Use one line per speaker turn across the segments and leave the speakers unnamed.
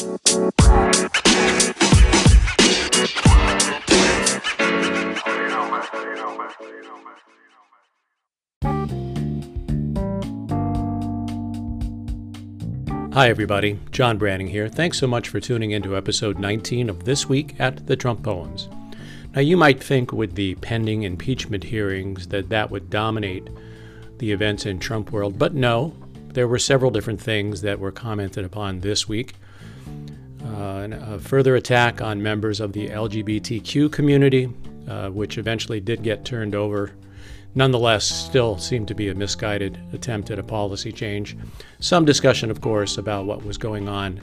Hi, everybody. John Branning here. Thanks so much for tuning into episode 19 of This Week at the Trump Poems. Now, you might think with the pending impeachment hearings that that would dominate the events in Trump world, but no. There were several different things that were commented upon this week. Uh, a further attack on members of the LGBTQ community, uh, which eventually did get turned over nonetheless still seemed to be a misguided attempt at a policy change. Some discussion, of course, about what was going on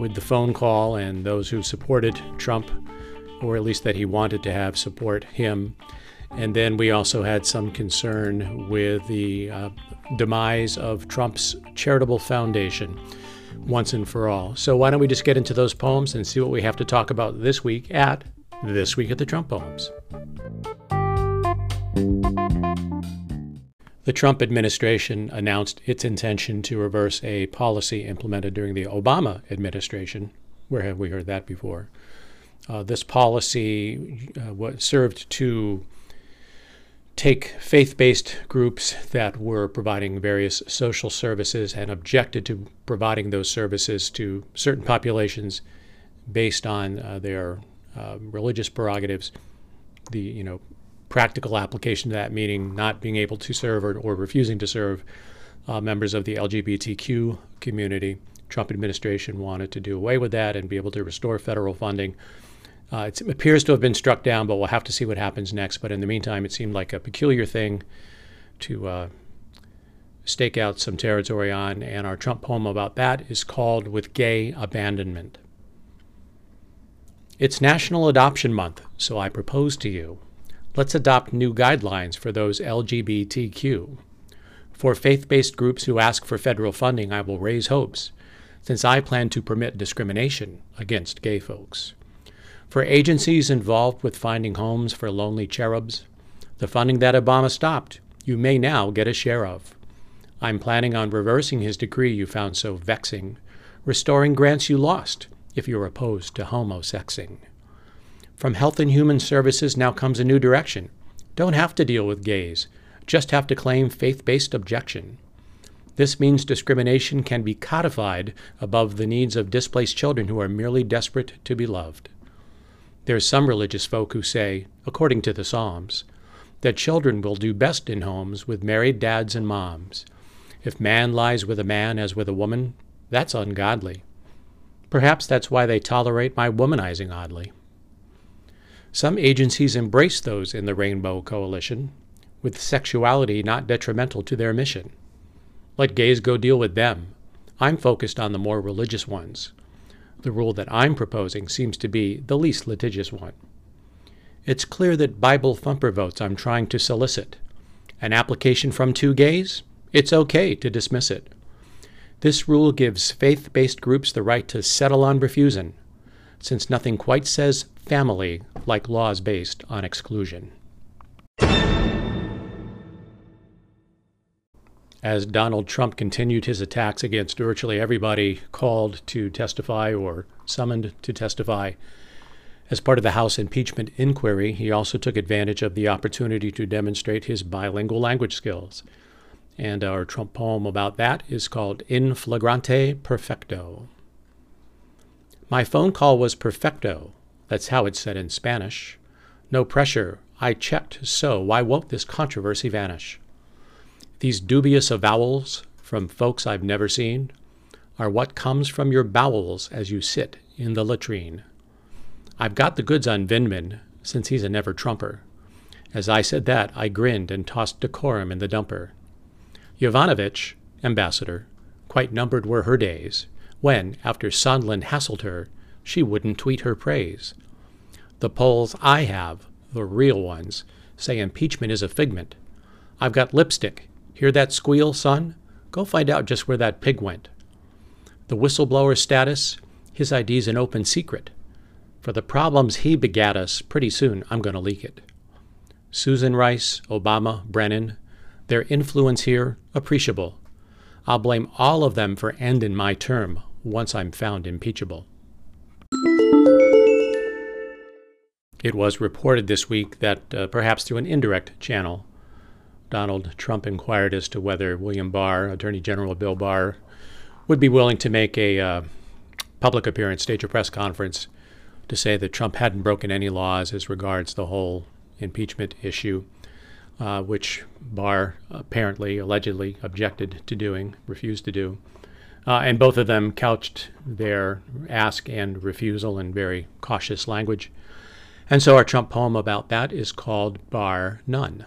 with the phone call and those who supported Trump, or at least that he wanted to have support him. And then we also had some concern with the uh, demise of Trump's charitable foundation once and for all. So, why don't we just get into those poems and see what we have to talk about this week at This Week at the Trump Poems? The Trump administration announced its intention to reverse a policy implemented during the Obama administration. Where have we heard that before? Uh, this policy uh, served to take faith based groups that were providing various social services and objected to providing those services to certain populations based on uh, their uh, religious prerogatives. The you know practical application to that, meaning not being able to serve or, or refusing to serve uh, members of the LGBTQ community. Trump administration wanted to do away with that and be able to restore federal funding. Uh, it appears to have been struck down, but we'll have to see what happens next. But in the meantime, it seemed like a peculiar thing to uh, stake out some territory on. And our Trump poem about that is called With Gay Abandonment. It's National Adoption Month, so I propose to you Let's adopt new guidelines for those LGBTQ. For faith based groups who ask for federal funding, I will raise hopes, since I plan to permit discrimination against gay folks. For agencies involved with finding homes for lonely cherubs, the funding that Obama stopped, you may now get a share of. I'm planning on reversing his decree you found so vexing, restoring grants you lost if you're opposed to homosexing. From Health and Human Services now comes a new direction. Don't have to deal with gays, just have to claim faith based objection. This means discrimination can be codified above the needs of displaced children who are merely desperate to be loved. There's some religious folk who say, according to the Psalms, that children will do best in homes with married dads and moms. If man lies with a man as with a woman, that's ungodly. Perhaps that's why they tolerate my womanizing oddly. Some agencies embrace those in the Rainbow Coalition, with sexuality not detrimental to their mission. Let gays go deal with them. I'm focused on the more religious ones. The rule that I'm proposing seems to be the least litigious one. It's clear that Bible thumper votes I'm trying to solicit. An application from two gays? It's okay to dismiss it. This rule gives faith based groups the right to settle on refusing, since nothing quite says family like laws based on exclusion. As Donald Trump continued his attacks against virtually everybody called to testify or summoned to testify, as part of the House impeachment inquiry, he also took advantage of the opportunity to demonstrate his bilingual language skills. And our Trump poem about that is called In Flagrante Perfecto. My phone call was perfecto, that's how it's said in Spanish. No pressure. I checked, so why won't this controversy vanish? These dubious avowals from folks I've never seen are what comes from your bowels as you sit in the latrine. I've got the goods on Vindman, since he's a never trumper. As I said that, I grinned and tossed decorum in the dumper. Yovanovitch, ambassador, quite numbered were her days, when, after Sondland hassled her, she wouldn't tweet her praise. The polls I have, the real ones, say impeachment is a figment. I've got lipstick. Hear that squeal, son? Go find out just where that pig went. The whistleblower status, his ID's an open secret. For the problems he begat us, pretty soon I'm going to leak it. Susan Rice, Obama, Brennan, their influence here, appreciable. I'll blame all of them for ending my term once I'm found impeachable. It was reported this week that, uh, perhaps through an indirect channel, Donald Trump inquired as to whether William Barr, Attorney General Bill Barr, would be willing to make a uh, public appearance, stage a press conference to say that Trump hadn't broken any laws as regards the whole impeachment issue, uh, which Barr apparently, allegedly objected to doing, refused to do. Uh, and both of them couched their ask and refusal in very cautious language. And so our Trump poem about that is called Bar None.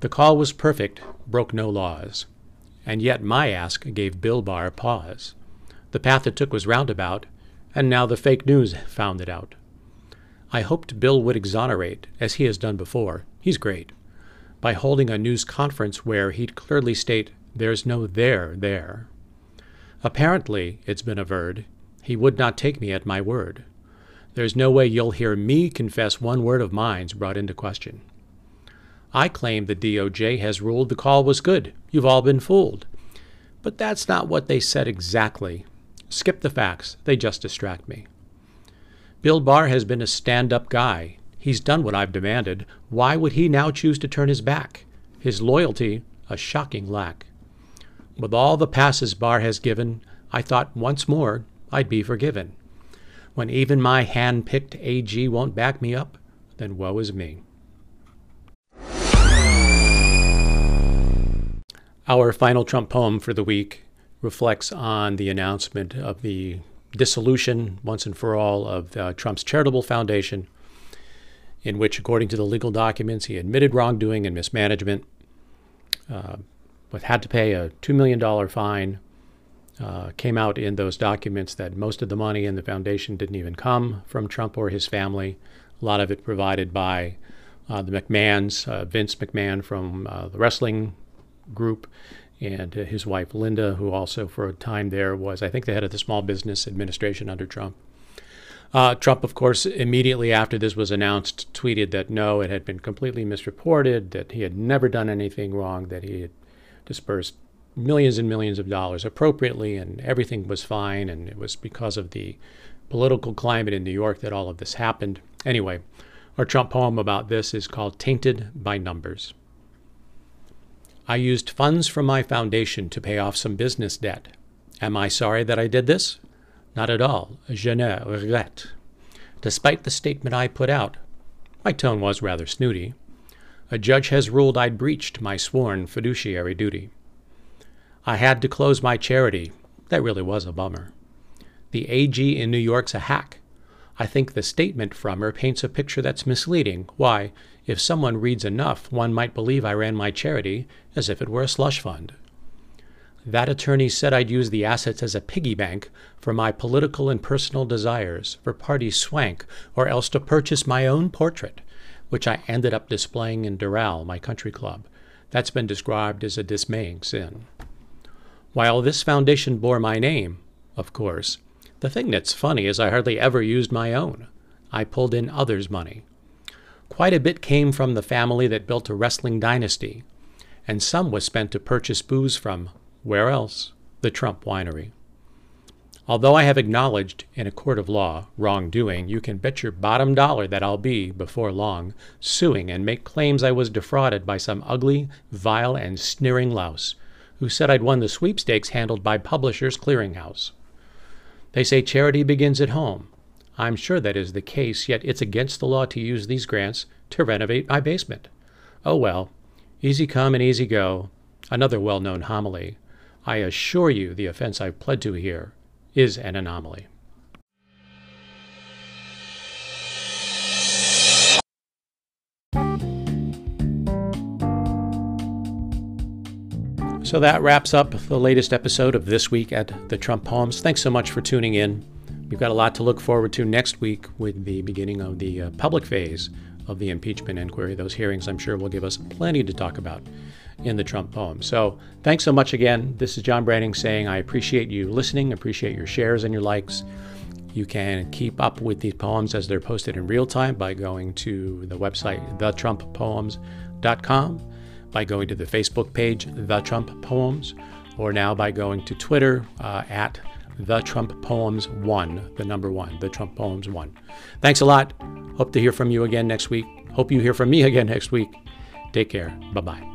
The call was perfect, broke no laws, and yet my ask gave Bill Barr pause. The path it took was roundabout, and now the fake news found it out. I hoped Bill would exonerate, as he has done before. He's great. By holding a news conference where he'd clearly state, There's no there there. Apparently, it's been averred, he would not take me at my word. There's no way you'll hear me confess one word of mine's brought into question. I claim the DOJ has ruled the call was good. You've all been fooled. But that's not what they said exactly. Skip the facts, they just distract me. Bill Barr has been a stand up guy. He's done what I've demanded. Why would he now choose to turn his back? His loyalty, a shocking lack. With all the passes Barr has given, I thought once more I'd be forgiven. When even my hand picked AG won't back me up, then woe is me. Our final Trump poem for the week reflects on the announcement of the dissolution, once and for all, of uh, Trump's charitable foundation, in which, according to the legal documents, he admitted wrongdoing and mismanagement, uh, but had to pay a $2 million fine. Uh, came out in those documents that most of the money in the foundation didn't even come from Trump or his family. A lot of it provided by uh, the McMahons, uh, Vince McMahon from uh, the wrestling group, and uh, his wife Linda, who also for a time there was, I think, the head of the Small Business Administration under Trump. Uh, Trump, of course, immediately after this was announced, tweeted that no, it had been completely misreported, that he had never done anything wrong, that he had dispersed millions and millions of dollars appropriately, and everything was fine, and it was because of the political climate in New York that all of this happened. Anyway, our Trump poem about this is called Tainted by Numbers. I used funds from my foundation to pay off some business debt. Am I sorry that I did this? Not at all. Je ne regrette. Despite the statement I put out, my tone was rather snooty. A judge has ruled I'd breached my sworn fiduciary duty. I had to close my charity. That really was a bummer. The AG in New York's a hack. I think the statement from her paints a picture that's misleading. Why, if someone reads enough, one might believe I ran my charity as if it were a slush fund. That attorney said I'd use the assets as a piggy bank for my political and personal desires, for party swank, or else to purchase my own portrait, which I ended up displaying in Doral, my country club. That's been described as a dismaying sin. While this foundation bore my name, of course, the thing that's funny is I hardly ever used my own. I pulled in others' money. Quite a bit came from the family that built a wrestling dynasty, and some was spent to purchase booze from, where else? The Trump winery. Although I have acknowledged in a court of law wrongdoing, you can bet your bottom dollar that I'll be, before long, suing and make claims I was defrauded by some ugly, vile, and sneering louse who said I'd won the sweepstakes handled by Publishers Clearinghouse. They say charity begins at home. I'm sure that is the case, yet it's against the law to use these grants to renovate my basement. Oh well, easy come and easy go. Another well known homily. I assure you the offense I've pled to here is an anomaly. So that wraps up the latest episode of This Week at the Trump Poems. Thanks so much for tuning in. We've got a lot to look forward to next week with the beginning of the uh, public phase of the impeachment inquiry. Those hearings, I'm sure, will give us plenty to talk about in the Trump poem. So thanks so much again. This is John Branning saying I appreciate you listening, appreciate your shares and your likes. You can keep up with these poems as they're posted in real time by going to the website thetrumppoems.com by going to the Facebook page, The Trump Poems, or now by going to Twitter uh, at The Trump Poems 1, the number one, The Trump Poems 1. Thanks a lot. Hope to hear from you again next week. Hope you hear from me again next week. Take care. Bye bye.